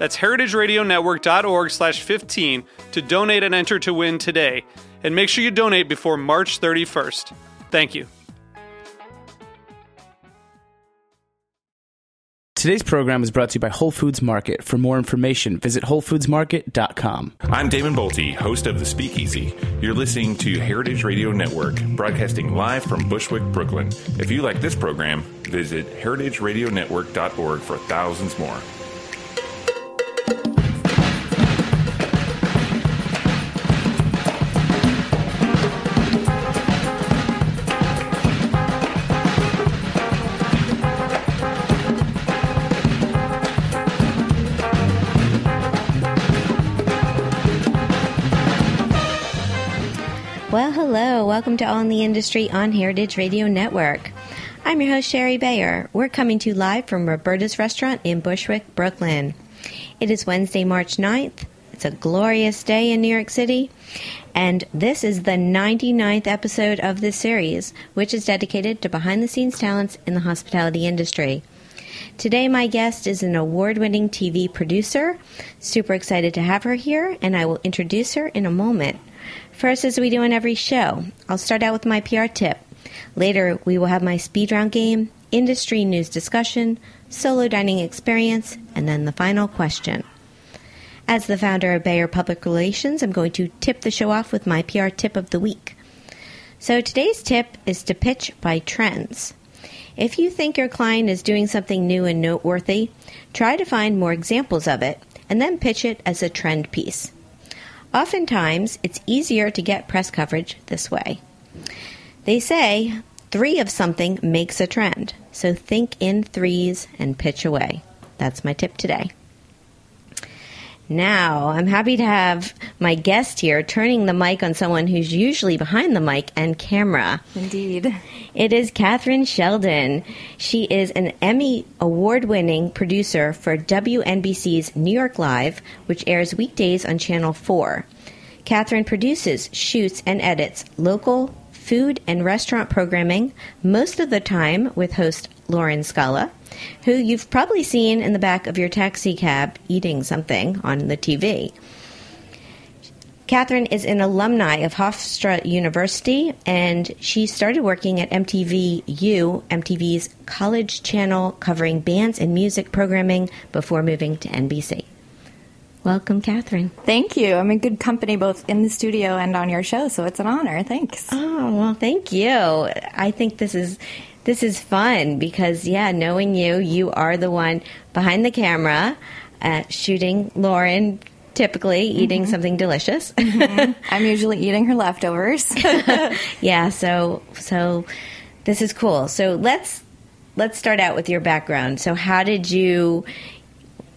That's heritageradionetwork.org slash 15 to donate and enter to win today. And make sure you donate before March 31st. Thank you. Today's program is brought to you by Whole Foods Market. For more information, visit WholeFoodsMarket.com. I'm Damon Boelte, host of The Speakeasy. You're listening to Heritage Radio Network, broadcasting live from Bushwick, Brooklyn. If you like this program, visit heritageradionetwork.org for thousands more. Welcome to All in the Industry on Heritage Radio Network. I'm your host, Shari Bayer. We're coming to you live from Roberta's Restaurant in Bushwick, Brooklyn. It is Wednesday, March 9th. It's a glorious day in New York City. And this is the 99th episode of this series, which is dedicated to behind the scenes talents in the hospitality industry. Today, my guest is an award winning TV producer. Super excited to have her here, and I will introduce her in a moment. First, as we do in every show, I'll start out with my PR tip. Later, we will have my speed round game, industry news discussion, solo dining experience, and then the final question. As the founder of Bayer Public Relations, I'm going to tip the show off with my PR tip of the week. So today's tip is to pitch by trends. If you think your client is doing something new and noteworthy, try to find more examples of it and then pitch it as a trend piece. Oftentimes, it's easier to get press coverage this way. They say three of something makes a trend, so think in threes and pitch away. That's my tip today. Now, I'm happy to have my guest here turning the mic on someone who's usually behind the mic and camera. Indeed. It is Kathryn Sheldon. She is an Emmy award winning producer for WNBC's New York Live, which airs weekdays on Channel 4. Kathryn produces, shoots, and edits local food and restaurant programming, most of the time with host Lauren Scala, who you've probably seen in the back of your taxi cab eating something on the TV. Kathryn is an alumni of Hofstra University, and she started working at MTV U, MTV's college channel covering bands and music programming before moving to NBC. Welcome, Kathryn. Thank you. I'm in good company both in the studio and on your show, so it's an honor. Thanks. Oh, well, thank you. I think this is this is fun because yeah, knowing you, you are the one behind the camera uh, shooting Lauren typically eating Mm-hmm. something delicious. I'm usually eating her leftovers. yeah, so so this is cool. So let's let's start out with your background. So how did you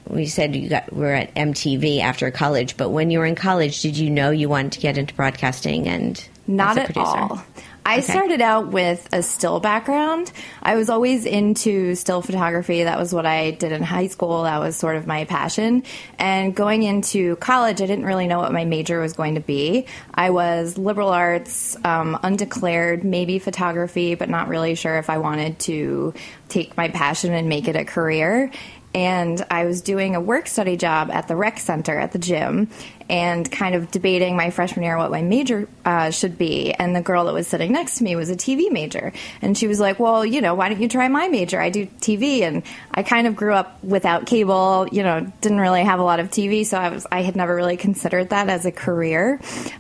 we said you got were at MTV after college, but when you were in college, did you know you wanted to get into broadcasting and Not at producer? all. I Okay. started out with a still background. I was always into still photography. That was what I did in high school. That was sort of my passion. And going into college, I didn't really know what my major was going to be. I was liberal arts, um, undeclared, maybe photography, but not really sure if I wanted to take my passion and make it a career and I was doing a work study job at the rec center at the gym. And kind of debating my freshman year what my major uh, should be. And the girl that was sitting next to me was a TV major. And she was like, Well, you know, why don't you try my major? I do TV. And I kind of grew up without cable, you know, didn't really have a lot of TV. So I was, I had never really considered that as a career.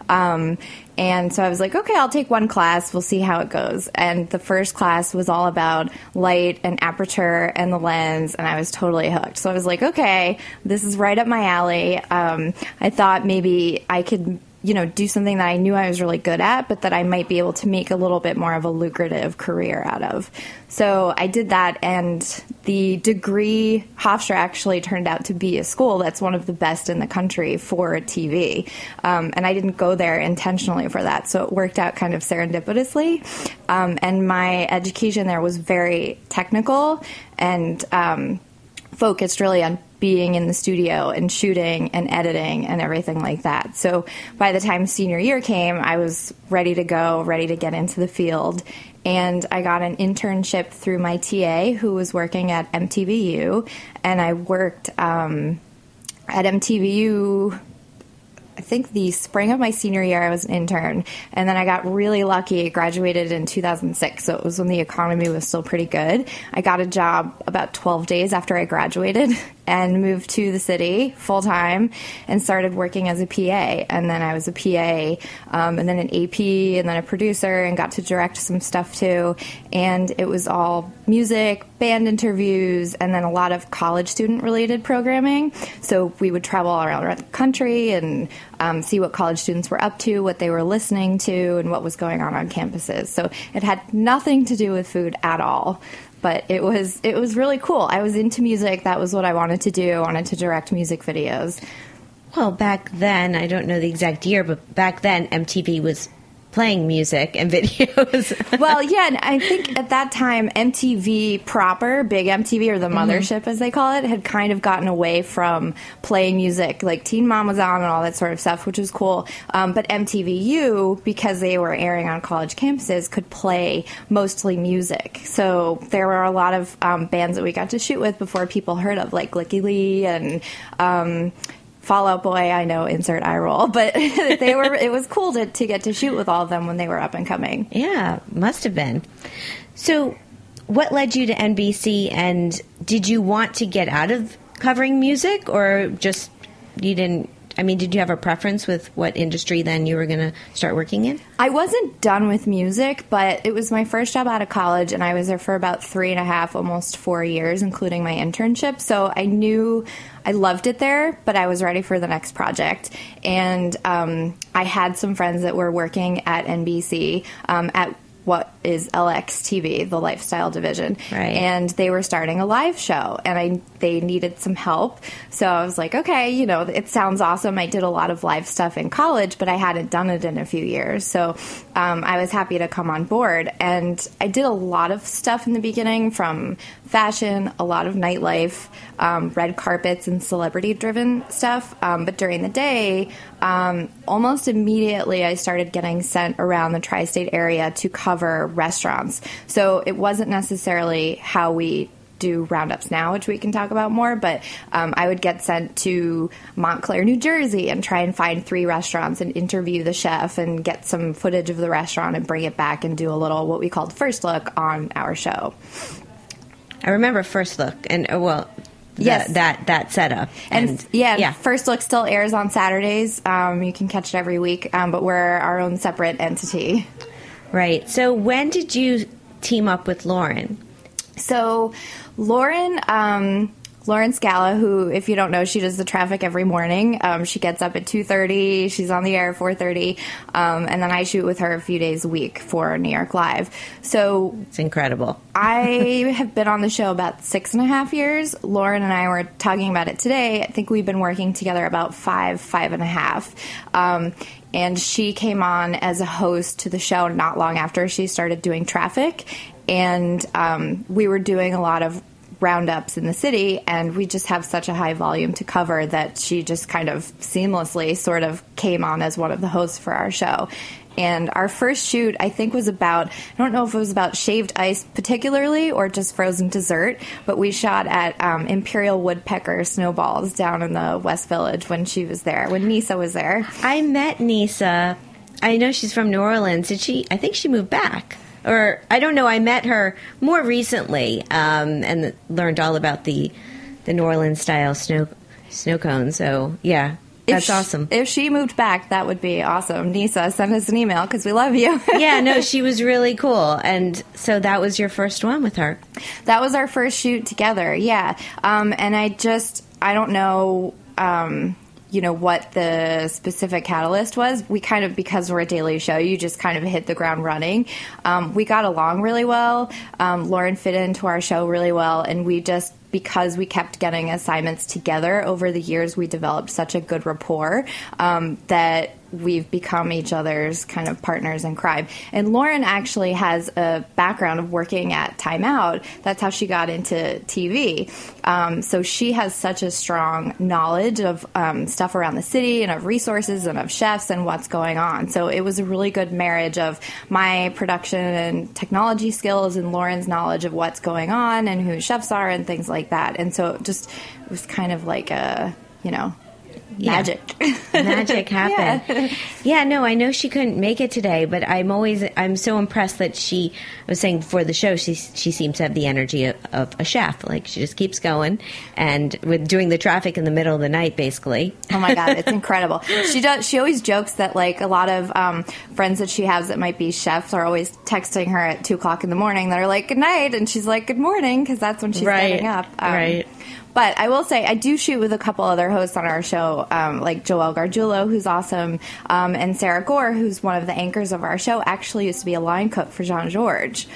Um, and so I was like, okay, I'll take one class. We'll see how it goes. And the first class was all about light and aperture and the lens, and I was totally hooked. So I was like, okay, this is right up my alley. Um, I thought maybe I could you know, do something that I knew I was really good at, but that I might be able to make a little bit more of a lucrative career out of. So I did that, and the degree Hofstra actually turned out to be a school that's one of the best in the country for TV. Um, and I didn't go there intentionally for that, so it worked out kind of serendipitously. Um, and my education there was very technical and um, focused really on being in the studio and shooting and editing and everything like that. So by the time senior year came, I was ready to go, ready to get into the field. And I got an internship through my TA who was working at MTVU. And I worked um, at MTVU I think the spring of my senior year, I was an intern, and then I got really lucky. Graduated in 2006, so it was when the economy was still pretty good. I got a job about 12 days after I graduated and moved to the city full time and started working as a PA. And then I was a PA, um, and then an AP, and then a producer, and got to direct some stuff too. And it was all music, band interviews, and then a lot of college student related programming. So we would travel all around the country and um, see what college students were up to, what they were listening to, and what was going on on campuses. So it had nothing to do with food at all but it was it was really cool. I was into music. That was what I wanted to do. I wanted to direct music videos. Well, back then, I don't know the exact year, but back then MTV was playing music and videos. well, yeah, and I think at that time MTV proper, big MTV or the mm-hmm. mothership mm-hmm. as they call it, had kind of gotten away from playing music. Like Teen Mom was on and all that sort of stuff, which was cool. Um, but MTVU, because they were airing on college campuses, could play mostly music. So there were a lot of um, bands that we got to shoot with before people heard of, like Lykke Li and. Um, Fall Out Boy, I know, insert eye roll, but they were. It was cool to to get to shoot with all of them when they were up and coming. Yeah, must have been. So, what led you to NBC, and did you want to get out of covering music, or just you didn't I mean, did you have a preference with what industry then you were going to start working in? I wasn't done with music, but it was my first job out of college, and I was there for about three and a half, almost four years, including my internship. So I knew I loved it there, but I was ready for the next project. And um, I had some friends that were working at NBC um, at what is LX TV, the lifestyle division. Right. And they were starting a live show and I they needed some help. So I was like, okay, you know, it sounds awesome. I did a lot of live stuff in college, but I hadn't done it in a few years. So um, I was happy to come on board. And I did a lot of stuff in the beginning from fashion, a lot of nightlife, um, red carpets, and celebrity driven stuff. Um, but during the day, um, almost immediately I started getting sent around the tri state area to cover restaurants. So it wasn't necessarily how we do roundups now, which we can talk about more. But um, I would get sent to Montclair, New Jersey, and try and find three restaurants and interview the chef and get some footage of the restaurant and bring it back and do a little what we called first look on our show. I remember First Look, and uh, well, the, yes, that that setup, and, and yeah, yeah, First Look still airs on Saturdays. Um, you can catch it every week, um, but we're our own separate entity. Right. So when did you team up with Lauren? So Lauren. Um, Lauren Scala, who, if you don't know, she does the traffic every morning. Um, she gets up at two thirty. She's on the air at four thirty, um, and then I shoot with her a few days a week for New York Live. So it's incredible. I have been on the show about six and a half years. Lauren and I were talking about it today. I think we've been working together about five, five and a half. Um, and she came on as a host to the show not long after she started doing traffic and um, we were doing a lot of roundups in the city, and we just have such a high volume to cover that she just kind of seamlessly sort of came on as one of the hosts for our show. And our first shoot, I think, was about, I don't know if it was about shaved ice particularly or just frozen dessert, but we shot at um, Imperial Woodpecker Snowballs down in the West Village when she was there, when Nisa was there. I met Nisa. I know she's from New Orleans. Did she? I think she moved back. Or I don't know. I met her more recently um, and learned all about the the New Orleans style snow snow cone. So yeah, that's if awesome. If she moved back, that would be awesome. Nisa, send us an email because we love you. yeah, no, she was really cool. And so that was your first one with her. That was our first shoot together. Yeah. Um, and I just, I don't know. Um, you know what the specific catalyst was. We kind of because we're a daily show, you just kind of hit the ground running. Um, we got along really well. Um, Lauren fit into our show really well, and we just because we kept getting assignments together over the years, we developed such a good rapport um, that we've become each other's kind of partners in crime. And Lauren actually has a background of working at Time Out. That's how she got into TV. Um, so she has such a strong knowledge of um, stuff around the city and of resources and of chefs and what's going on. So it was a really good marriage of my production and technology skills and Lauren's knowledge of what's going on and who chefs are and things like that. And so it just was kind of like a, you know, magic. Yeah. magic happened. Yeah. yeah. no, I know she couldn't make it today, but I'm always I'm so impressed that she I was saying before the show she she seems to have the energy of, of, a chef. Like she just keeps going and with doing the traffic in the middle of the night basically. Oh my god, it's incredible. She does she always jokes that like a lot of um, friends that she has that might be chefs are always texting her at two o'clock in the morning that are like good night and she's like good morning because that's when she's right. getting up. Um, right. But I will say, I do shoot with a couple other hosts on our show, um, like Joelle Garguilo, who's awesome, um, and Sara Gore, who's one of the anchors of our show, actually used to be a line cook for Jean-Georges.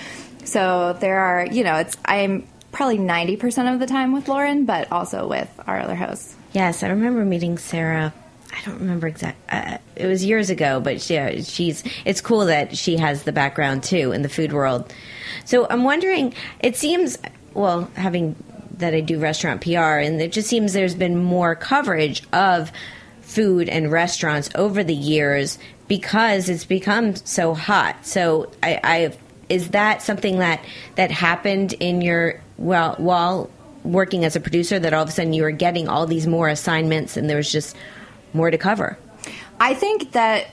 So there are, you know, it's I'm probably 90% of the time with Lauren, but also with our other hosts. Yes, I remember meeting Sarah. I don't remember exact. Uh, it was years ago, but yeah, she's. It's cool that she has the background too in the food world. So I'm wondering. It seems well, having that I do restaurant PR, and it just seems there's been more coverage of food and restaurants over the years because it's become so hot. So I, I is that something that that happened in your well while working as a producer that all of a sudden you were getting all these more assignments and there was just more to cover? I think that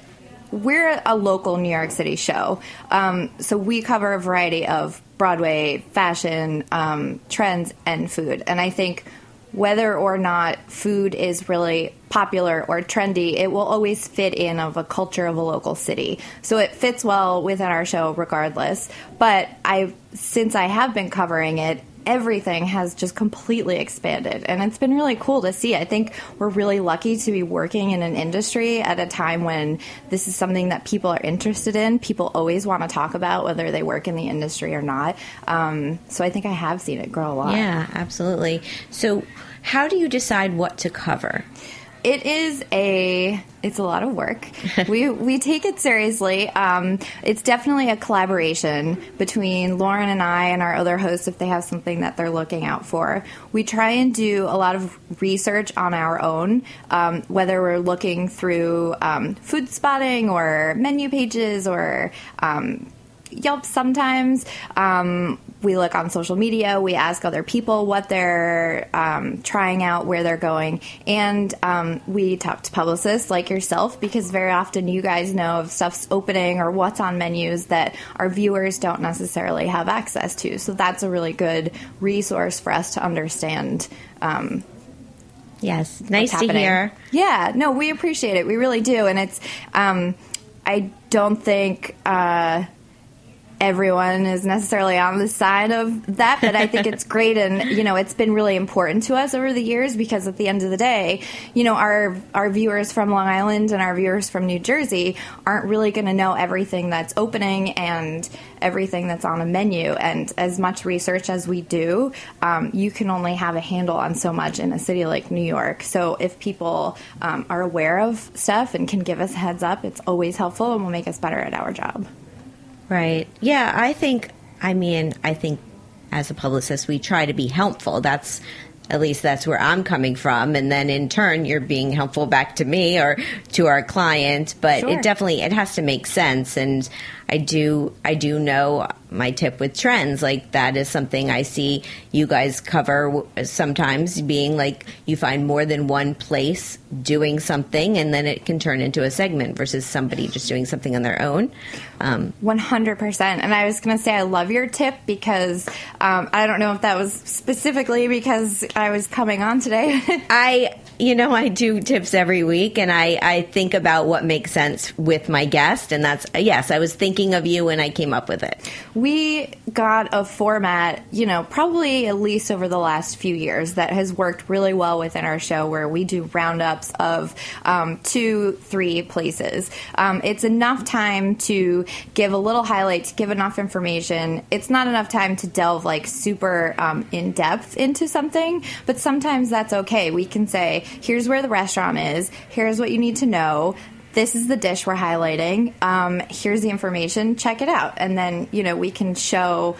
we're a local New York City show, um, so we cover a variety of Broadway fashion um, trends and food. And I think whether or not food is really popular or trendy, it will always fit in of a culture of a local city. So it fits well within our show regardless. But I since I have been covering it, everything has just completely expanded. And it's been really cool to see. I think we're really lucky to be working in an industry at a time when this is something that people are interested in people always want to talk about whether they work in the industry or not. Um, so i think i have seen it grow a lot. Yeah absolutely. So how do you decide what to cover it is a it's a lot of work. we we take it seriously. Um, it's definitely a collaboration between Lauren and I and our other hosts if they have something that they're looking out for. We try and do a lot of research on our own, um, whether we're looking through um, Foodspotting or MenuPages or um, Yelp sometimes. Um, we look on social media. We ask other people what they're um, trying out, where they're going, and um, we talk to publicists like yourself because very often you guys know of stuff's opening or what's on menus that our viewers don't necessarily have access to. So that's a really good resource for us to understand. Um, yes, nice to hear. Yeah, no, we appreciate it. We really do, and it's. Um, I don't think. Uh, everyone is necessarily on the side of that, but I think it's great and you know it's been really important to us over the years because at the end of the day, you know our our viewers from Long Island and our viewers from New Jersey aren't really going to know everything that's opening and everything that's on a menu. And as much research as we do, um, you can only have a handle on so much in a city like New York. So if people um, are aware of stuff and can give us a heads up, it's always helpful and will make us better at our job. Right. Yeah, I think, I mean, I think as a publicist, we try to be helpful. That's at least that's where I'm coming from, and then in turn, you're being helpful back to me or to our client. But Sure. it definitely it has to make sense, and I do I do know my tip with trends like that is something I see you guys cover sometimes being like you find more than one place doing something, and then it can turn into a segment versus somebody just doing something on their own. Um, 100%. And I was going to say, I love your tip because um, I don't know if that was specifically because I was coming on today. I, you know, I do tips every week and I, I think about what makes sense with my guest. And that's, yes, I was thinking of you when I came up with it. we got a format, you know, probably at least over the last few years that has worked really well within our show where we do roundups of um, two, three places. Um, it's enough time to give a little highlight, to give enough information. It's not enough time to delve like super um, in depth into something, but sometimes that's okay. We can say, here's where the restaurant is, here's what you need to know this is the dish we're highlighting. Um, here's the information. Check it out, and then you know we can show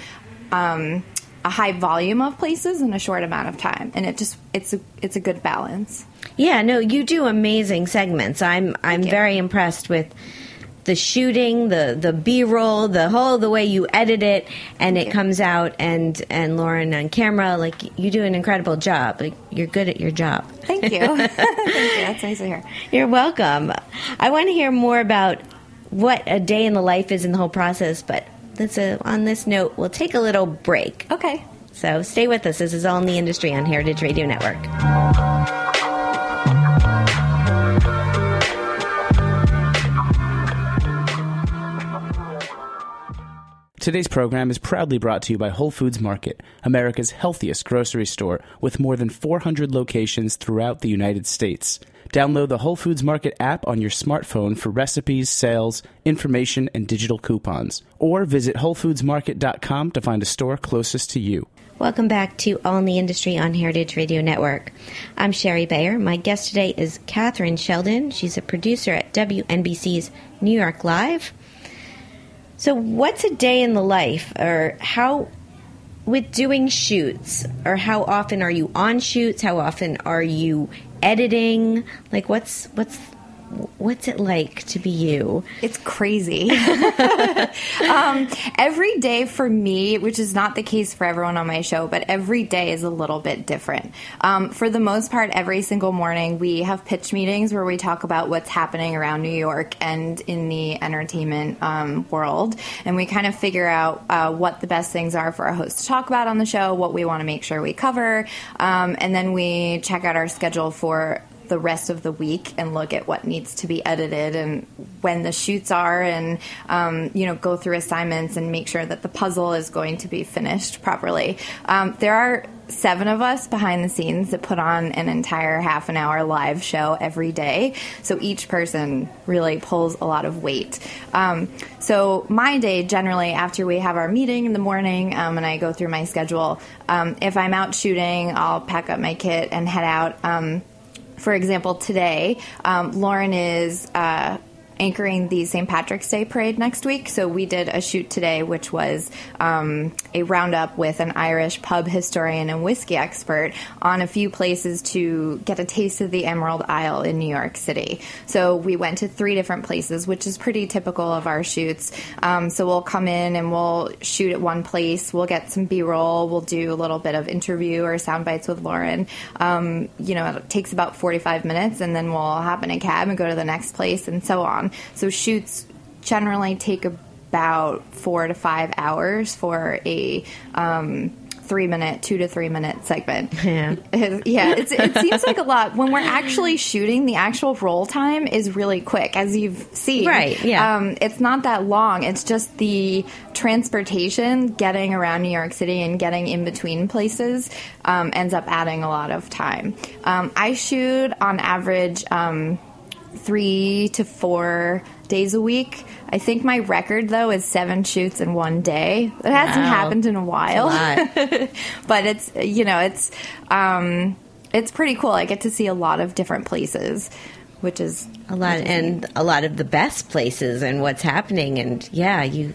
um, a high volume of places in a short amount of time, and it just it's a it's a good balance. Yeah, no, you do amazing segments. I'm, I'm you. very impressed with the shooting, the the B roll, the whole the way you edit it, and it comes out. And and Lauren on camera, like you do an incredible job. Like you're good at your job. Thank you. Thank you. That's nice to hear. You're welcome. I want to hear more about what a day in the life is in the whole process, but that's a, on this note, we'll take a little break. Okay. So stay with us. This is All in the Industry on Heritage Radio Network. Today's program is proudly brought to you by Whole Foods Market, America's healthiest grocery store with more than 400 locations throughout the United States. Download the Whole Foods Market app on your smartphone for recipes, sales, information, and digital coupons. Or visit WholeFoodsMarket.com to find a store closest to you. Welcome back to All in the Industry on Heritage Radio Network. I'm Shari Bayer. My guest today is Kathryn Sheldon. She's a producer at WNBC's New York Live. So, what's a day in the life, or how, with doing shoots, or how often are you on shoots? How often are you editing? Like, what's what's what's it like to be you? It's crazy. um, every day for me, which is not the case for everyone on my show, but every day is a little bit different. Um, for the most part, every single morning we have pitch meetings where we talk about what's happening around New York and in the entertainment um, world, and we kind of figure out uh, what the best things are for our hosts to talk about on the show, what we want to make sure we cover, um, and then we check out our schedule for the rest of the week and look at what needs to be edited and when the shoots are and um, you know go through assignments and make sure that the puzzle is going to be finished properly. Um, there are seven of us behind the scenes that put on an entire half an hour live show every day. So each person really pulls a lot of weight. Um, so my day generally after we have our meeting in the morning um, and i go through my schedule um, if i'm out shooting i'll pack up my kit and head out. Um, for example, today, um, Lauren is uh, anchoring the St. Patrick's Day parade next week. So we did a shoot today, which was um, a roundup with an Irish pub historian and whiskey expert on a few places to get a taste of the Emerald Isle in New York City. So we went to three different places, which is pretty typical of our shoots. Um, so we'll come in and we'll shoot at one place. We'll get some B-roll. We'll do a little bit of interview or sound bites with Lauren. Um, you know, it takes about 45 minutes, and then we'll hop in a cab and go to the next place, and so on. So shoots generally take about four to five hours for a um, three minute, two to three minute segment. Yeah. yeah, it's, it seems like a lot. When we're actually shooting, the actual roll time is really quick, as you've seen. Right, yeah. Um, it's not that long. It's just the transportation, getting around New York City and getting in between places um, ends up adding a lot of time. Um, I shoot on average um, three to four days a week. I think my record though is seven shoots in one day. It hasn't happened in a while, lot. but it's you know it's um, it's pretty cool. I get to see a lot of different places, which is a lot and a lot of the best places and what's happening and yeah you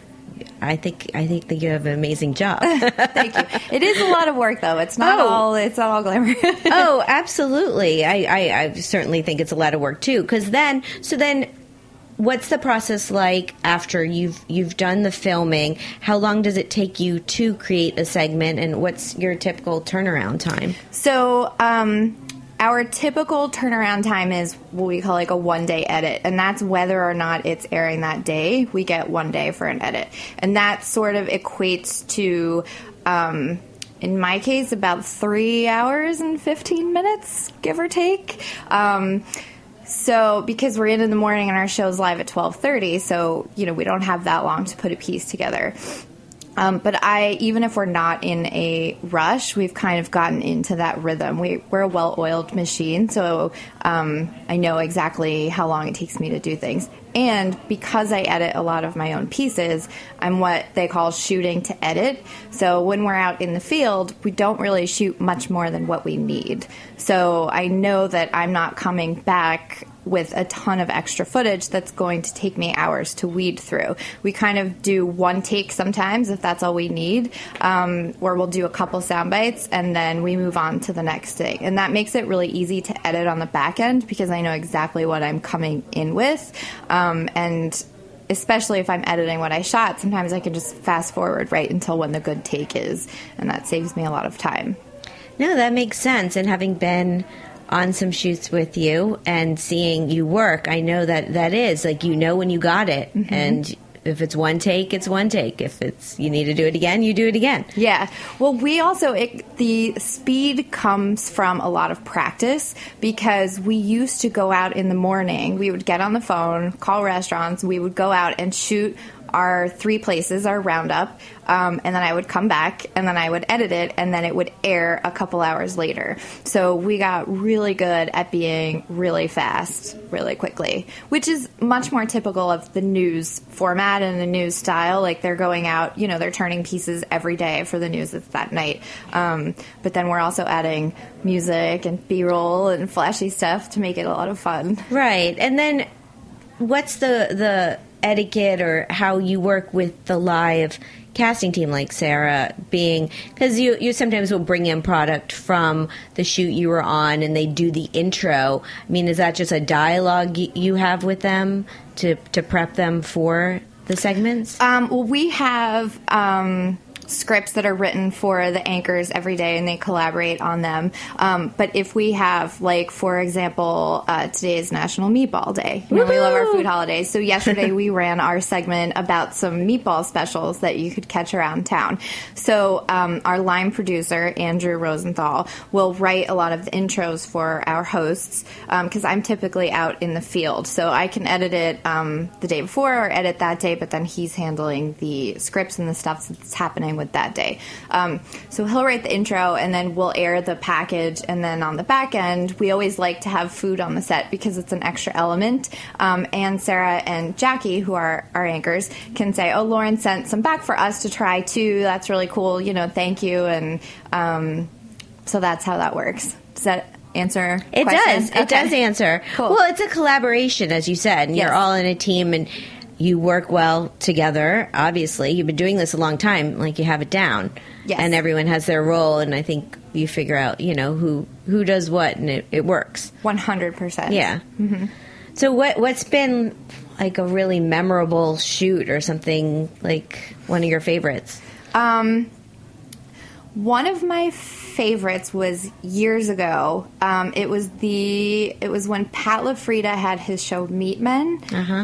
I think I think that you have an amazing job. Thank you. It is a lot of work, though. It's not Oh. all. It's not all glamour. oh, absolutely. I, I, I certainly think it's a lot of work too. Because then, so then, what's the process like after you've you've done the filming? How long does it take you to create a segment, and what's your typical turnaround time? So, um, our typical turnaround time is what we call like a one day edit, and that's whether or not it's airing that day. We get one day for an edit, and that sort of equates to. Um, in my case, about three hours and 15 minutes, give or take. Um, so because we're in in the morning and our show's live at 12:30, so you know we don't have that long to put a piece together. Um, but I, even if we're not in a rush, we've kind of gotten into that rhythm. We, we're a well-oiled machine, so um, I know exactly how long it takes me to do things. And because I edit a lot of my own pieces, I'm what they call shooting to edit. So when we're out in the field, we don't really shoot much more than what we need. So I know that I'm not coming back with a ton of extra footage that's going to take me hours to weed through. We kind of do one take sometimes if that's all we need, um, or we'll do a couple sound bites and then we move on to the next thing. And that makes it really easy to edit on the back end because I know exactly what I'm coming in with. Um, and especially if I'm editing what I shot, sometimes I can just fast forward right until when the good take is, and that saves me a lot of time. No, that makes sense. And having been on some shoots with you and seeing you work, I know that that is like you know when you got it, mm-hmm. and if it's one take, it's one take. If it's you need to do it again, you do it again. Yeah. Well, we also it, the speed comes from a lot of practice because we used to go out in the morning. We would get on the phone, call restaurants. We would go out and shoot our three places, our roundup, um, and then I would come back and then I would edit it and then it would air a couple hours later. So we got really good at being really fast, really quickly, which is much more typical of the news format and the news style. Like they're going out, you know, they're turning pieces every day for the news that's that night. Um, but then we're also adding music and B roll and flashy stuff to make it a lot of fun. Right. And then what's the the etiquette or how you work with the live casting team like Sara being cuz you you sometimes will bring in product from the shoot you were on and they do the intro. I mean, is that just a dialogue you have with them to to prep them for the segments? Um, well, we have um, scripts that are written for the anchors every day, and they collaborate on them. Um, but if we have, like, for example, uh, today is National Meatball Day. You know, we love our food holidays. So yesterday we ran our segment about some meatball specials that you could catch around town. So um, our line producer Andrew Rosenthal will write a lot of the intros for our hosts because I'm typically out in the field, so I can edit it um, the day before or edit that day. But then he's handling the scripts and the stuff that's happening with that day. Um, so he'll write the intro, and then we'll air the package. And then on the back end, we always like to have food on the set because it's an extra element. Um, and Sara and Jacque, who are our anchors, can say, "Oh, Lauren sent some back for us to try too. That's really cool. You know, thank you." And um, so that's how that works. Does that answer? It question? does. It does answer. Cool. Well, it's a collaboration, as you said, and Yes. you're all in a team and you work well together. Obviously, you've been doing this a long time, like you have it down. Yes. And everyone has their role, and I think you figure out, you know, who who does what, and it, it works. One hundred percent. Yeah. So what what's been like a really memorable shoot or something like one of your favorites? Um, one of my favorites was years ago. Um, it was the it was when Pat LaFrida had his show Meat Men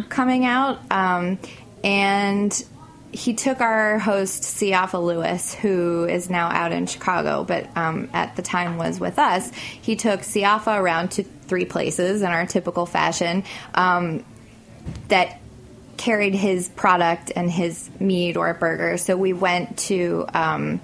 coming out, um, and he took our host Siafa Lewis, who is now out in Chicago, but um, at the time was with us. He took Siafa around to three places in our typical fashion. Um, that carried his product and his meat or burger. So we went to um,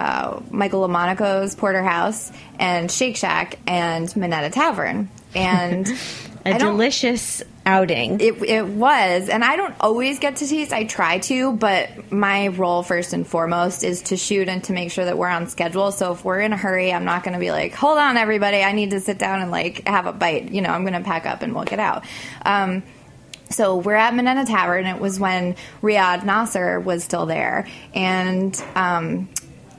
uh, Michael Lomonaco's Porterhouse and Shake Shack and Minetta Tavern. And a delicious outing. it, it was, and I don't always get to taste. I try to, but my role first and foremost is to shoot and to make sure that we're on schedule. So if we're in a hurry, I'm not going to be like, "Hold on, everybody, I need to sit down and like have a bite." You know, I'm going to pack up and we'll get out. Um, so we're at Minetta Tavern. It was when Riad Nasr was still there, and um,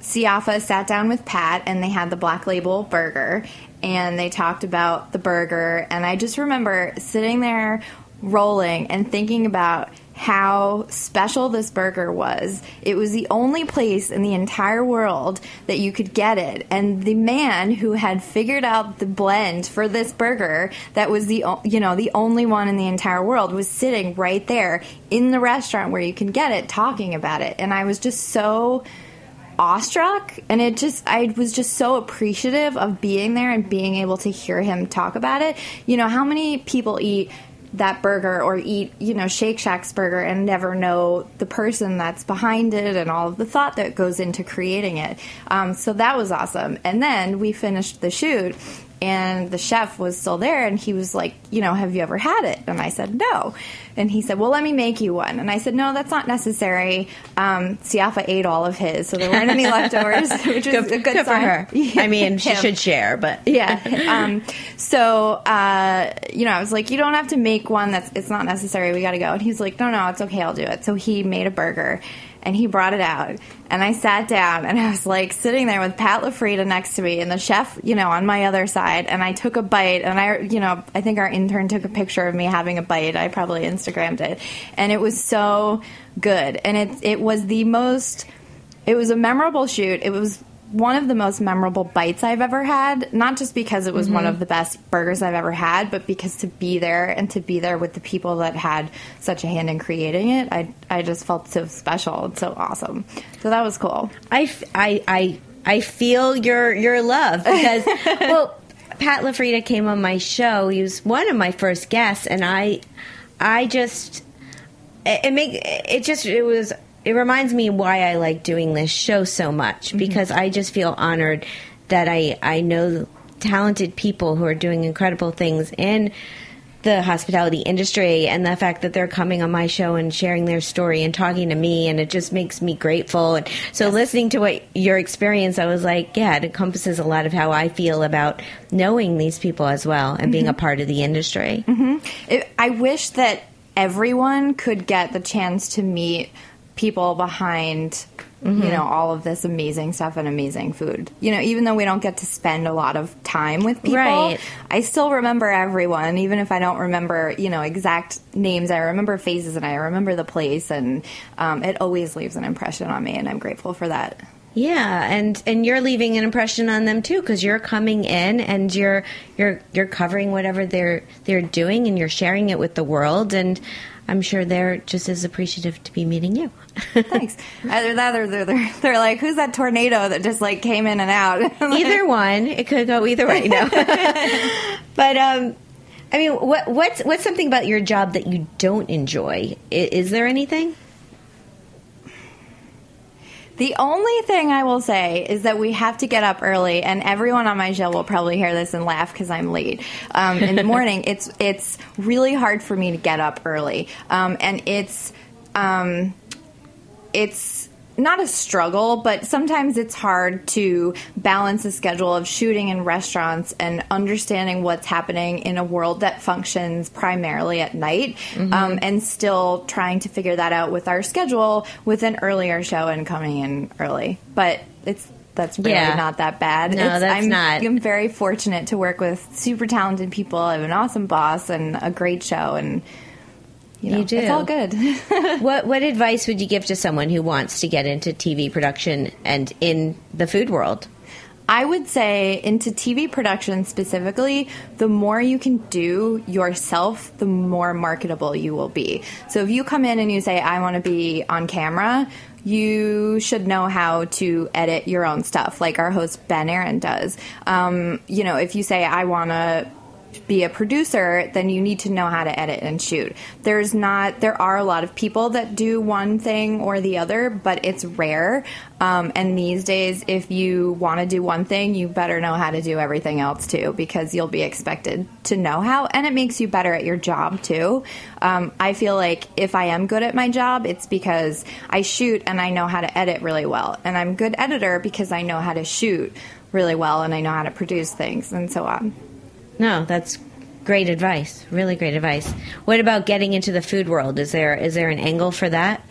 Siafa sat down with Pat, and they had the Black Label burger, and they talked about the burger. And I just remember sitting there, rolling, and thinking about how special this burger was. It was the only place in the entire world that you could get it. And the man who had figured out the blend for this burger that was the you know, the only one in the entire world was sitting right there in the restaurant where you can get it talking about it. And I was just so awestruck and it just I was just so appreciative of being there and being able to hear him talk about it. You know, how many people eat that burger or eat, you know, Shake Shack's burger and never know the person that's behind it and all of the thought that goes into creating it. Um, so that was awesome. And then we finished the shoot and the chef was still there and he was like you know have you ever had it? And i said no. And he said well let me make you one. And i said no that's not necessary. Um, siafa ate all of his so there weren't any leftovers which was good, a good, good sign. for her. I mean she should share but yeah. Um, so uh, you know i was like you don't have to make one. That's it's not necessary. We gotta go. And he's like no no it's okay. I'll do it. So he made a burger and he brought it out. And i sat down and i was like sitting there with pat lafrida next to me and the chef you know on my other side and i took a bite and i you know i think our intern took a picture of me having a bite. I probably instagrammed it. And it was so good. And it it was the most it was a memorable shoot. It was one of the most memorable bites I've ever had, not just because it was one mm-hmm. of the best burgers I've ever had, but because to be there and to be there with the people that had such a hand in creating it, I, I just felt so special and so awesome. So that was cool. I, f- I, I, I feel your your love because well Pat LaFrida came on my show. He was one of my first guests and I I just it, it make it just it was it reminds me why I like doing this show so much mm-hmm. because I just feel honored that I I know talented people who are doing incredible things in the hospitality industry and the fact that they're coming on my show and sharing their story and talking to me and it just makes me grateful. And so listening to what your experience I was like yeah it encompasses a lot of how I feel about knowing these people as well and being mm-hmm. a part of the industry. Mm-hmm. It, I wish that everyone could get the chance to meet people behind you know all of this amazing stuff and amazing food. You know even though we don't get to spend a lot of time with people Right. i still remember everyone even if i don't remember you know exact names. I remember faces and i remember the place and um, it always leaves an impression on me and i'm grateful for that. Yeah, and and you're leaving an impression on them too because you're coming in and you're you're you're covering whatever they're they're doing and you're sharing it with the world. And I'm sure they're just as appreciative to be meeting you. thanks either that or they're, they're, they're like who's that tornado that just like came in and out either one, it could go either way. No, but um, I mean, what what's what's something about your job that you don't enjoy? Is there anything? The only thing I will say is that we have to get up early, and everyone on my show will probably hear this and laugh because I'm late um, in the morning. it's it's really hard for me to get up early, um, and it's um, it's not a struggle, but sometimes it's hard to balance the schedule of shooting in restaurants and understanding what's happening in a world that functions primarily at night, um, and still trying to figure that out with our schedule with an earlier show and coming in early. But it's that's really Yeah. not that bad. No, It's- that's I'm, not. I'm very fortunate to work with super talented people. I have an awesome boss and a great show, and you, know, You do. It's all good. What what advice would you give to someone who wants to get into TV production and in the food world? I would say into TV production specifically, the more you can do yourself, the more marketable you will be. So if you come in and you say, I want to be on camera, you should know how to edit your own stuff, like our host Ben Aaron does. Um, you know, if you say, I want to be a producer, then you need to know how to edit and shoot. There's not, there are a lot of people that do one thing or the other, but it's rare. Um, and these days, if you want to do one thing, you better know how to do everything else too, because you'll be expected to know how, and it makes you better at your job too. Um, I feel like if I am good at my job, it's because I shoot and I know how to edit really well, and I'm good editor because I know how to shoot really well and I know how to produce things and so on. No, that's Great advice. Really great advice. What about getting into the food world? Is there is there an angle for that?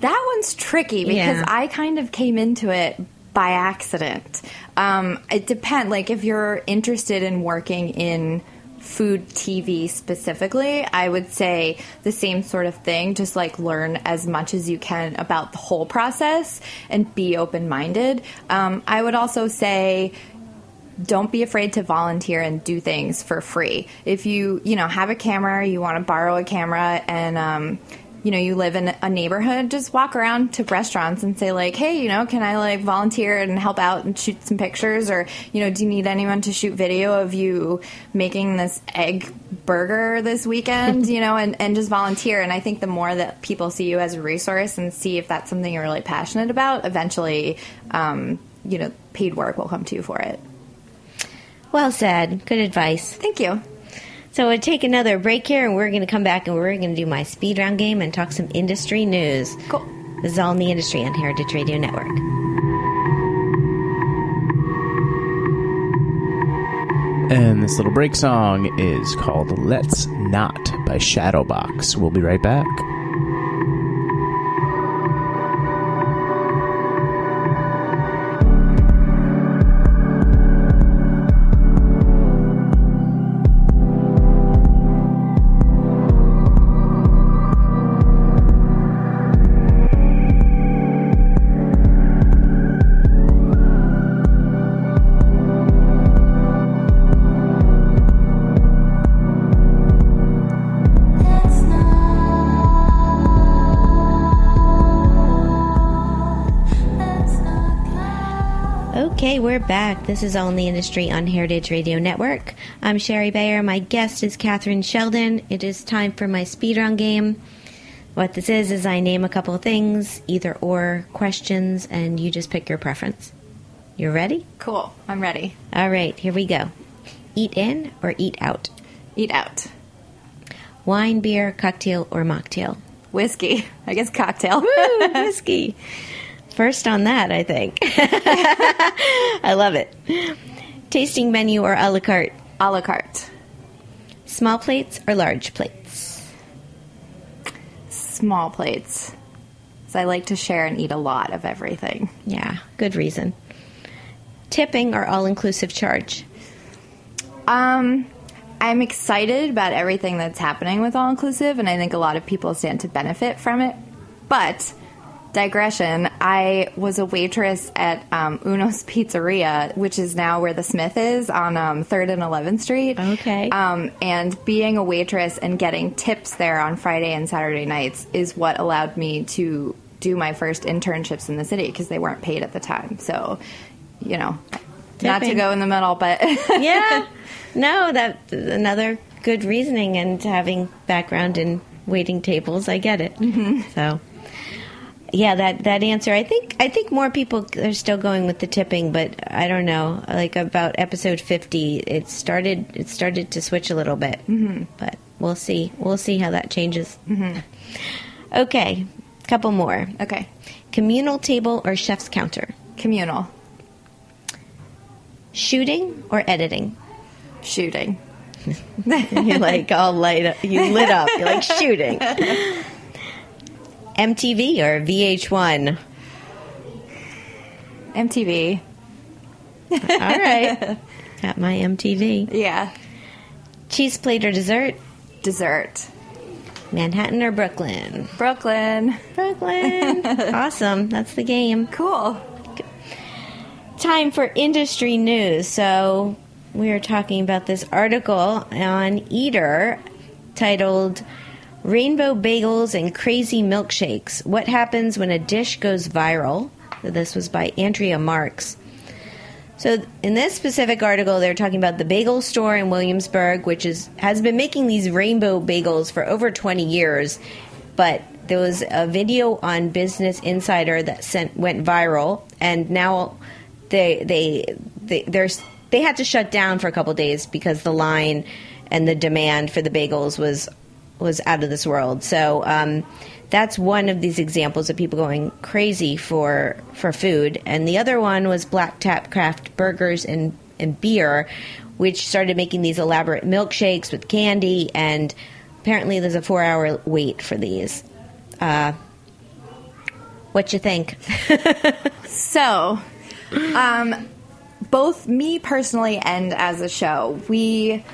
That one's tricky because Yeah. I kind of came into it by accident. Um, it depends. Like if you're interested in working in food TV specifically, I would say the same sort of thing. Just like learn as much as you can about the whole process and be open minded. Um, I would also say don't be afraid to volunteer and do things for free. If you, you know, have a camera, you want to borrow a camera and um you know, you live in a neighborhood, just walk around to restaurants and say like, "Hey, you know, can I like volunteer and help out and shoot some pictures or, you know, do you need anyone to shoot video of you making this egg burger this weekend, you know, and and just volunteer." And I think the more that people see you as a resource and see if that's something you're really passionate about, eventually um, you know, paid work will come to you for it. Well said. Good advice. Thank you. So we'll take another break here, and we're going to come back and we're going to do my speed round game and talk some industry news. Cool. This is all in the industry on Heritage Radio Network. And this little break song is called Let's Not by Shadowbox. We'll be right back. This is All in the Industry on Heritage Radio Network. I'm Shari Bayer. My guest is Kathryn Sheldon. It is time for my speedrun game. What this is is I name a couple of things, either or questions, and you just pick your preference. You're ready? Cool. I'm ready. All right, here we go. Eat in or eat out? Eat out. Wine, beer, cocktail, or mocktail? Whiskey. I guess cocktail. Woo, whiskey. First on that, I think. I love it. Tasting menu or a la carte? A la carte. Small plates or large plates? Small plates. 'Cause I like to share and eat a lot of everything. Yeah, good reason. Tipping or all inclusive charge? Um, I'm excited about everything that's happening with all inclusive, and I think a lot of people stand to benefit from it. But digression, I was a waitress at um, Uno's Pizzeria, which is now where the Smith is on um, Third and Eleventh Street. Okay. Um, and being a waitress and getting tips there on Friday and Saturday nights is what allowed me to do my first internships in the city because they weren't paid at the time. So, you know, not to go in the middle, but yeah. No, that's another good reasoning and having background in waiting tables, I get it. Mm-hmm. So yeah, that that answer. I think I think more people are still going with the tipping, but I don't know. Like about episode fifty, it started it started to switch a little bit, mm-hmm. but we'll see. We'll see how that changes. Mm-hmm. Okay, couple more. okay. Communal table or chef's counter? Communal Shooting or editing? shooting. You're like all light up. You lit up. You're like shooting. MTV or VH1? MTV. All right. Got my MTV. Yeah. Cheese plate or dessert? Dessert. Manhattan or Brooklyn? Brooklyn. Brooklyn. awesome. That's the game. Cool. Time for industry news. So, we are talking about this article on Eater titled Rainbow Bagels and Crazy Milkshakes What Happens When a Dish Goes Viral. This was by Andrea Marks. So in this specific article, they're talking about the bagel store in Williamsburg, which is has been making these rainbow bagels for over 20 years. But there was a video on Business Insider that sent went viral, and now they they they there's they had to shut down for a couple days because the line and the demand for the bagels was was out of this world. So um, that's one of these examples of people going crazy for for food. And the other one was Black Tap Craft Burgers and and beer, which started making these elaborate milkshakes with candy, and apparently there's a four hour wait for these. Uh, what you think? So, um, both me personally and as a show, we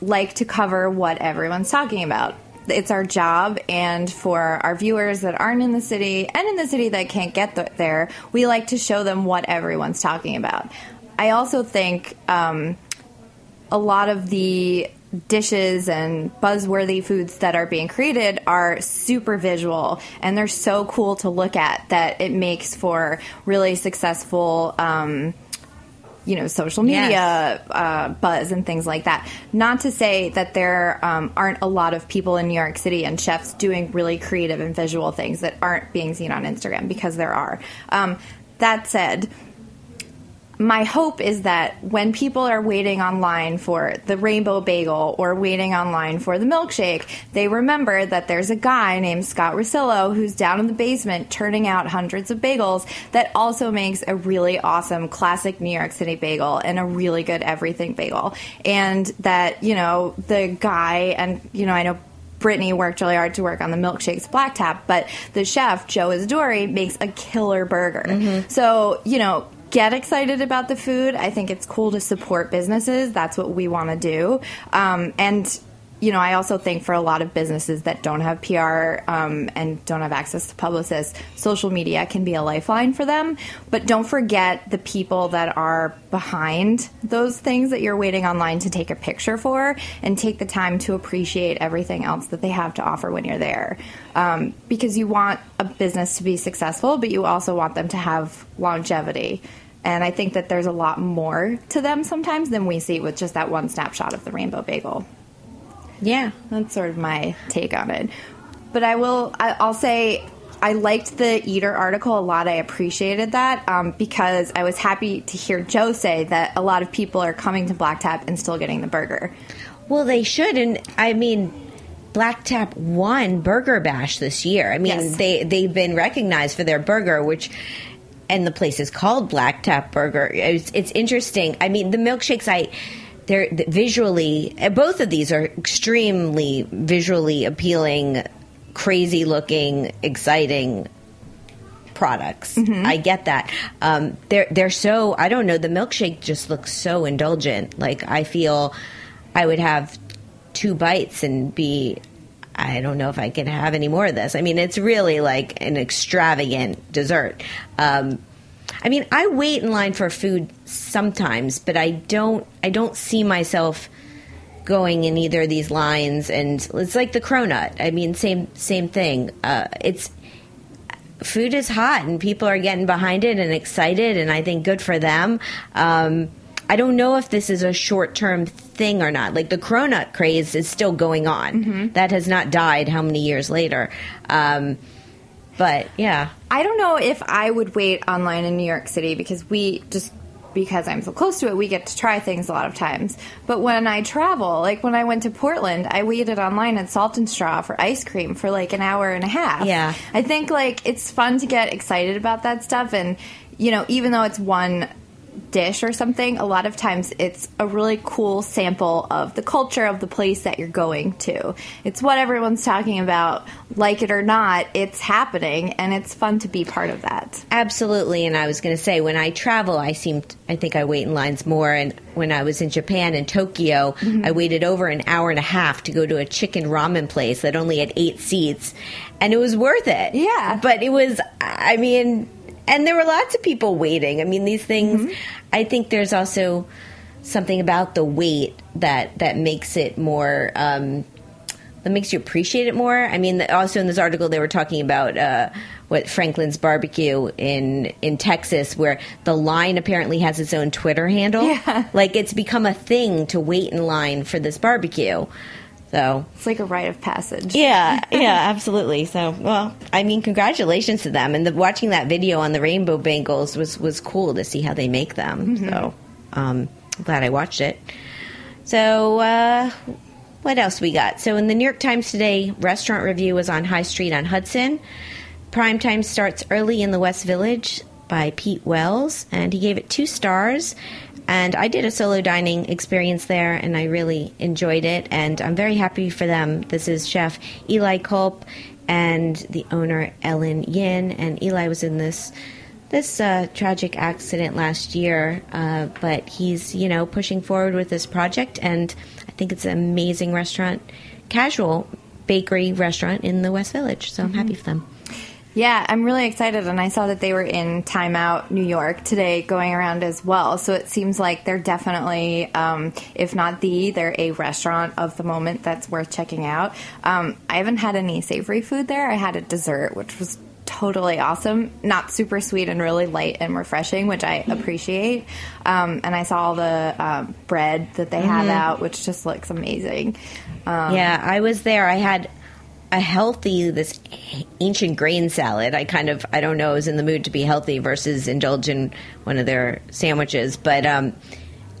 like to cover what everyone's talking about. It's our job, and for our viewers that aren't in the city and in the city that can't get th- there, we like to show them what everyone's talking about. I also think um, a lot of the dishes and buzzworthy foods that are being created are super visual and they're so cool to look at that it makes for really successful um, you know social media Yes. uh, buzz and things like that not to say that there um, aren't a lot of people in new york city and chefs doing really creative and visual things that aren't being seen on instagram because there are um, that said my hope is that when people are waiting online for the rainbow bagel or waiting online for the milkshake, they remember that there's a guy named Scott Rossillo who's down in the basement turning out hundreds of bagels that also makes a really awesome classic New York City bagel and a really good everything bagel. And that, you know, the guy, and, you know, I know Brittany worked really hard to work on the milkshakes black tap, but the chef, Joe Isidori, makes a killer burger. Mm-hmm. So, you know, get excited about the food. I think it's cool to support businesses. That's what we want to do. Um, and you know, I also think for a lot of businesses that don't have PR um, and don't have access to publicists, social media can be a lifeline for them. But don't forget the people that are behind those things that you're waiting online to take a picture for, and take the time to appreciate everything else that they have to offer when you're there. Um, because you want a business to be successful, but you also want them to have longevity. And I think that there's a lot more to them sometimes than we see with just that one snapshot of the rainbow bagel. Yeah. That's sort of my take on it. But I will, I, I'll say, I liked the Eater article a lot. I appreciated that um, because I was happy to hear Joe say that a lot of people are coming to Black Tap and still getting the burger. Well, they should, and I mean, Black Tap won Burger Bash this year. I mean, Yes. they they've been recognized for their burger, which. And the place is called Black Tap Burger. It's, it's interesting. I mean, the milkshakes. I they're visually. uh, Both of these are extremely visually appealing, crazy looking, exciting products. I get that. Um, they're they're so I don't know. The milkshake just looks so indulgent. Like I feel I would have two bites and be. I don't know if I can have any more of this. I mean, it's really like an extravagant dessert. Um, I mean, I wait in line for food sometimes, but I don't. I don't see myself going in either of these lines. And it's like the cronut. I mean, same same thing. Uh, it's food is hot and people are getting behind it and excited and i think good for them um, i don't know if this is a short-term thing or not like the cronut craze is still going on that has not died how many years later um, but yeah I don't know if I would wait online in New York City because we just because I'm so close to it, we get to try things a lot of times. But when I travel, like when I went to Portland, I waited online at Salt and Straw for ice cream for like an hour and a half. Yeah. I think like it's fun to get excited about that stuff and you know, even though it's one dish or something, a lot of times it's a really cool sample of the culture of the place that you're going to. It's what everyone's talking about, like it or not, it's happening and it's fun to be part of that. Absolutely, and I was going to say when I travel, I seem I think I wait in lines more. And when I was in Japan and Tokyo, mm-hmm. I waited over an hour and a half to go to a chicken ramen place that only had eight seats, and it was worth it. Yeah. but it was. I mean, and there were lots of people waiting. I mean, these things. I think there's also something about the wait that that makes it more. Um, that makes you appreciate it more. I mean, also in this article they were talking about uh, what Franklin's Barbecue in in Texas, where the line apparently has its own Twitter handle. Yeah. like it's become a thing to wait in line for this barbecue. So It's like a rite of passage. yeah, yeah, absolutely. So well, I mean, congratulations to them. And the, watching that video on the rainbow bangles was was cool to see how they make them. So um, glad I watched it. So uh, what else we got? So in the New York Times today, restaurant review was on High Street on Hudson. Prime time starts early in the West Village by Pete Wells, and he gave it two stars. And I did a solo dining experience there, and I really enjoyed it. And I'm very happy for them. This is Chef Eli Kulp and the owner Ellen Yin. And Eli was in this this uh, tragic accident last year, uh, but he's you know pushing forward with this project, and I think it's an amazing restaurant, casual bakery restaurant in the West Village. So I'm happy for them. Yeah, I'm really excited, and I saw that they were in Time Out New York today, going around as well. So it seems like they're definitely, um, if not the, they're a restaurant of the moment that's worth checking out. Um, I haven't had any savory food there. I had a dessert, which was totally awesome. Not super sweet and really light and refreshing, which I appreciate. Um, and I saw all the um, bread that they have out, which just looks amazing. Um, Yeah, I was there. I had a healthy this ancient grain salad. I kind of I don't know, I was in the mood to be healthy versus indulge in one of their sandwiches, but um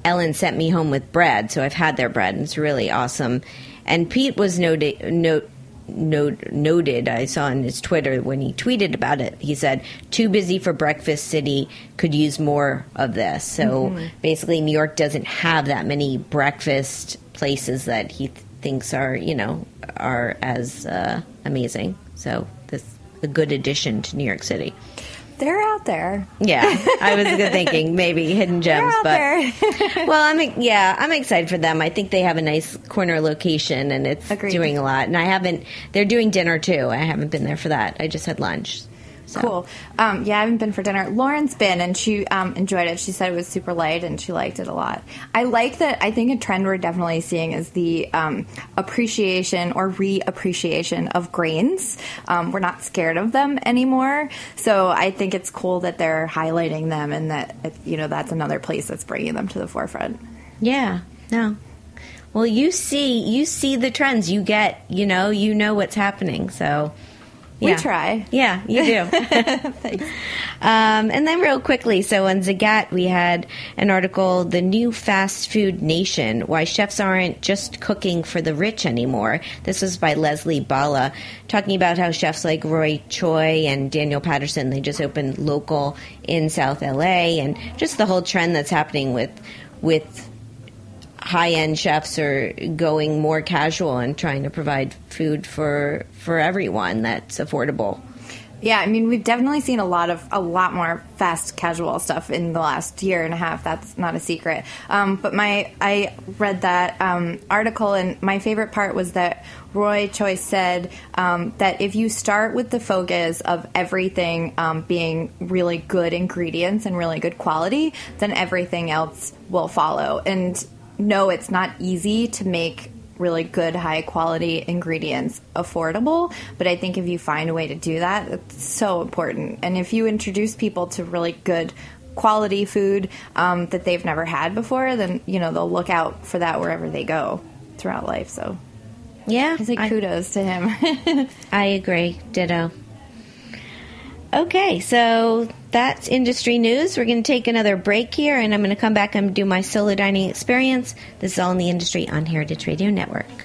Ellen sent me home with bread, so I've had their bread and it's really awesome. And Pete was noted note note, noted I saw on his Twitter when he tweeted about it. He said, "Too busy for breakfast city could use more of this." So basically New York doesn't have that many breakfast places that he th- thinks are, you know, are as uh, amazing. So this a good addition to New York City. They're out there. Yeah, I was thinking maybe hidden gems, out but there. well, I'm yeah, I'm excited for them. I think they have a nice corner location, and it's Agreed. doing a lot. And I haven't. They're doing dinner too. I haven't been there for that. I just had lunch. So. Cool. Um, yeah, I haven't been for dinner. Lauren's been, and she um, enjoyed it. She said it was super light, and she liked it a lot. I like that. I think a trend we're definitely seeing is the um, appreciation or reappreciation of grains. Um, we're not scared of them anymore, so I think it's cool that they're highlighting them, and that you know that's another place that's bringing them to the forefront. Yeah. No. Well, you see, you see the trends. You get, you know, you know what's happening. So. We yeah. try. Yeah, you do. Thanks. Um, and then, real quickly, so on Zagat, we had an article, The New Fast Food Nation Why Chefs Aren't Just Cooking for the Rich Anymore. This was by Leslie Bala, talking about how chefs like Roy Choi and Daniel Patterson, they just opened LocoL in South LA, and just the whole trend that's happening with, with high end chefs are going more casual and trying to provide food for for everyone that's affordable. Yeah, I mean, we've definitely seen a lot of a lot more fast casual stuff in the last year and a half. That's not a secret. Um, but my I read that um, article, and my favorite part was that Roy Choi said um, that if you start with the focus of everything um, being really good ingredients and really good quality, then everything else will follow. And no, it's not easy to make really good high quality ingredients affordable but i think if you find a way to do that it's so important and if you introduce people to really good quality food um, that they've never had before then you know they'll look out for that wherever they go throughout life so Yeah, i say I- kudos to him I agree. Ditto. Okay, so that's industry news. We're going to take another break here, and I'm going to come back and do my solo dining experience. This is all in the industry on Heritage Radio Network.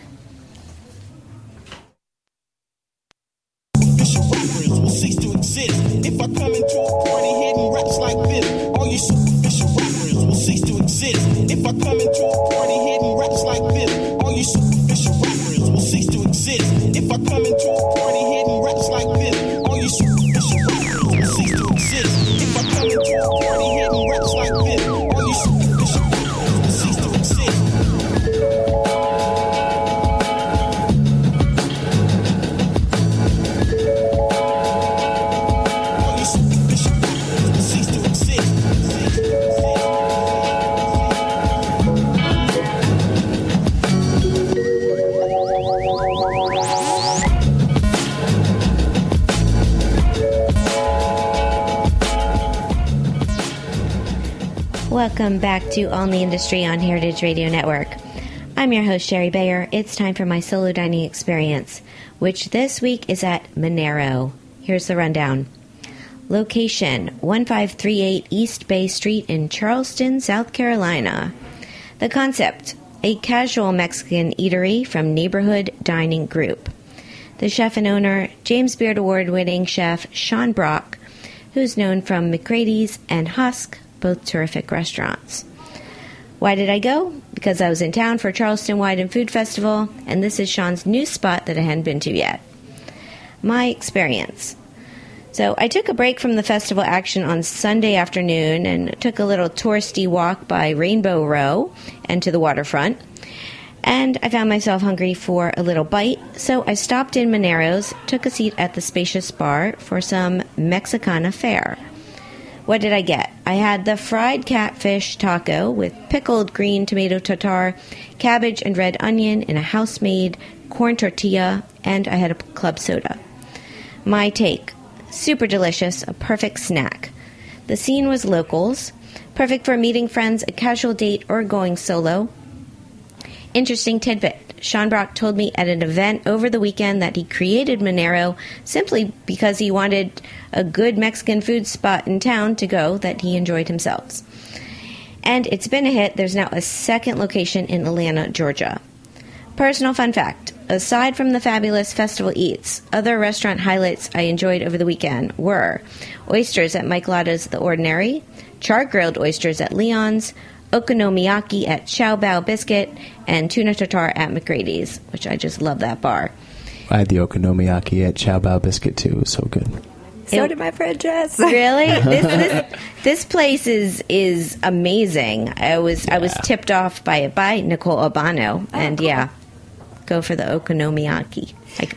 Welcome back to in the Industry on Heritage Radio Network. I'm your host, Shari Bayer. It's time for my solo dining experience, which this week is at Minero. Here's the rundown. Location 1538 East Bay Street in Charleston, South Carolina. The concept a casual Mexican eatery from Neighborhood Dining Group. The chef and owner, James Beard Award winning chef Sean Brock, who's known from McCrady's and Husk, both terrific restaurants. Why did I go? Because I was in town for Charleston Wine and Food Festival, and this is Sean's new spot that I hadn't been to yet. My experience. So I took a break from the festival action on Sunday afternoon and took a little touristy walk by Rainbow Row and to the waterfront. And I found myself hungry for a little bite, so I stopped in Minero's, took a seat at the spacious bar for some Mexicana fare. What did I get? I had the fried catfish taco with pickled green tomato tartare, cabbage and red onion in a house made corn tortilla, and I had a club soda. My take super delicious, a perfect snack. The scene was locals, perfect for meeting friends, a casual date, or going solo. Interesting tidbit. Sean Brock told me at an event over the weekend that he created Minero simply because he wanted a good Mexican food spot in town to go that he enjoyed himself. And it's been a hit. There's now a second location in Atlanta, Georgia. Personal fun fact aside from the fabulous festival eats, other restaurant highlights I enjoyed over the weekend were oysters at Mike Lata's The Ordinary, char grilled oysters at Leon's, okonomiyaki at Xiao Bao Biscuit, and tuna tartar at McCrady's, which I just love that bar. I had the okonomiyaki at Xiao Bao Biscuit too. It was so good. So It- did my friend Jess. Really? this, this, this place is is amazing. I was I was tipped off by it by Nicole Albano, oh, and yeah, go for the okonomiyaki. Like,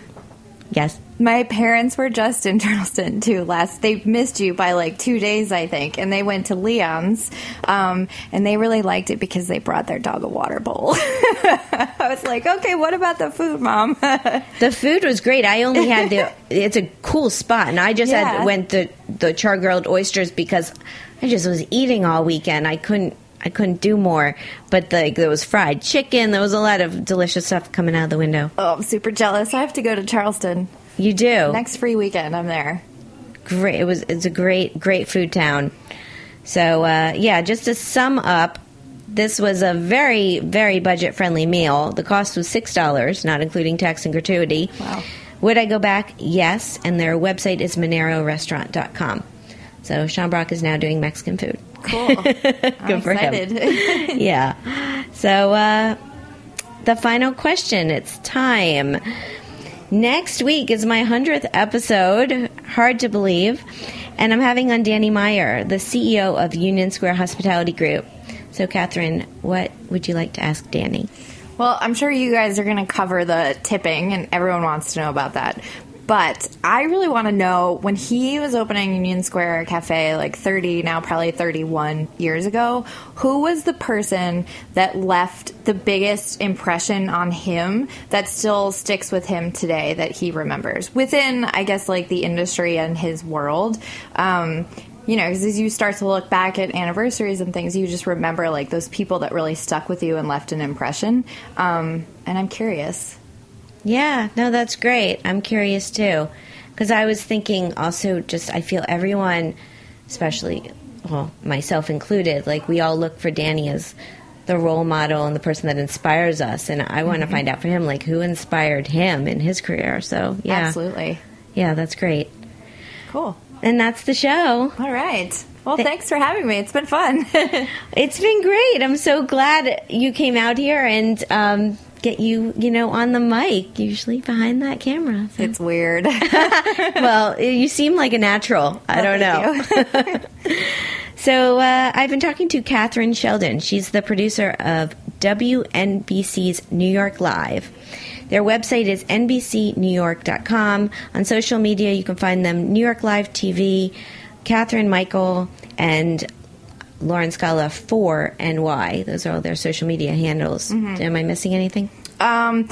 yes. My parents were just in Charleston too last. They missed you by like two days, I think, and they went to Leon's, um, and they really liked it because they brought their dog a water bowl. I was like, okay, what about the food, mom? The food was great. I only had the. It's a cool spot, and I just Yeah. had went the the char grilled oysters because I just was eating all weekend. I couldn't. I couldn't do more, but the, there was fried chicken. There was a lot of delicious stuff coming out of the window. oh, I'm super jealous. I have to go to Charleston You do next free weekend. I'm there. great. It was. It's a great, great food town. So uh, yeah, just to sum up, this was a very, very budget friendly meal. The cost was six dollars, not including tax and gratuity. Wow. Would I go back? Yes. And their website is minerorestaurant.com. So Sean Brock is now doing Mexican food. Cool. I'm Good for him. yeah. So uh, the final question. It's time. Next week is my 100th episode. Hard to believe. And I'm having on Danny Meyer, the CEO of Union Square Hospitality Group. So, Kathryn, what would you like to ask Danny? Well, I'm sure you guys are going to cover the tipping, and everyone wants to know about that. But I really want to know when he was opening Union Square Cafe like 30, now probably 31 years ago, who was the person that left the biggest impression on him that still sticks with him today that he remembers within, I guess, like the industry and his world? Um, you know, because as you start to look back at anniversaries and things, you just remember like those people that really stuck with you and left an impression. Um, and I'm curious. Yeah, no, that's great. I'm curious too. Because I was thinking also, just I feel everyone, especially, well, myself included, like we all look for Danny as the role model and the person that inspires us. And I want to find out for him, like, who inspired him in his career. So, yeah. Absolutely. Yeah, that's great. Cool. And that's the show. All right. Well, Th- thanks for having me. It's been fun. It's been great. I'm so glad you came out here and um, get you, you know, on the mic, usually behind that camera. So- it's weird. well, you seem like a natural. I don't know. So uh, I've been talking to Kathryn Sheldon. She's the producer of WNBC's New York Live. Their website is nbcnewyork.com. On social media, you can find them New York Live TV, Kathryn Michael, and Lauren Scala for NY. Those are all their social media handles. Am I missing anything? um,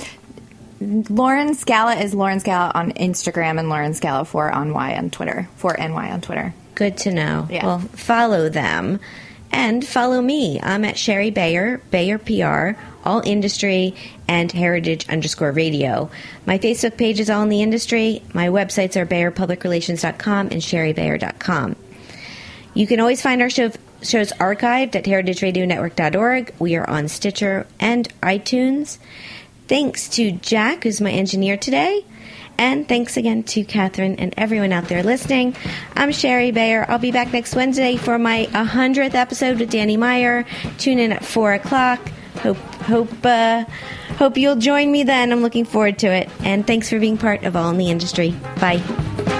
Lauren Scala is Lauren Scala on Instagram and Lauren Scala for on Y on Twitter. For NY on Twitter. Good to know. Yeah. Well, follow them and follow me. I'm at Shari Bayer, Bayer PR, All Industry, and Heritage underscore Radio. My Facebook page is All in the Industry. My websites are BayerPublicRelations.com and ShariBayer.com. You can always find our show, shows archived at heritageradionetwork.org. We are on Stitcher and iTunes. Thanks to Jack, who's my engineer today. And thanks again to Kathryn and everyone out there listening. I'm Shari Bayer. I'll be back next Wednesday for my 100th episode with Danny Meyer. Tune in at 4 o'clock. Hope, hope, uh, hope you'll join me then. I'm looking forward to it. And thanks for being part of All in the Industry. Bye.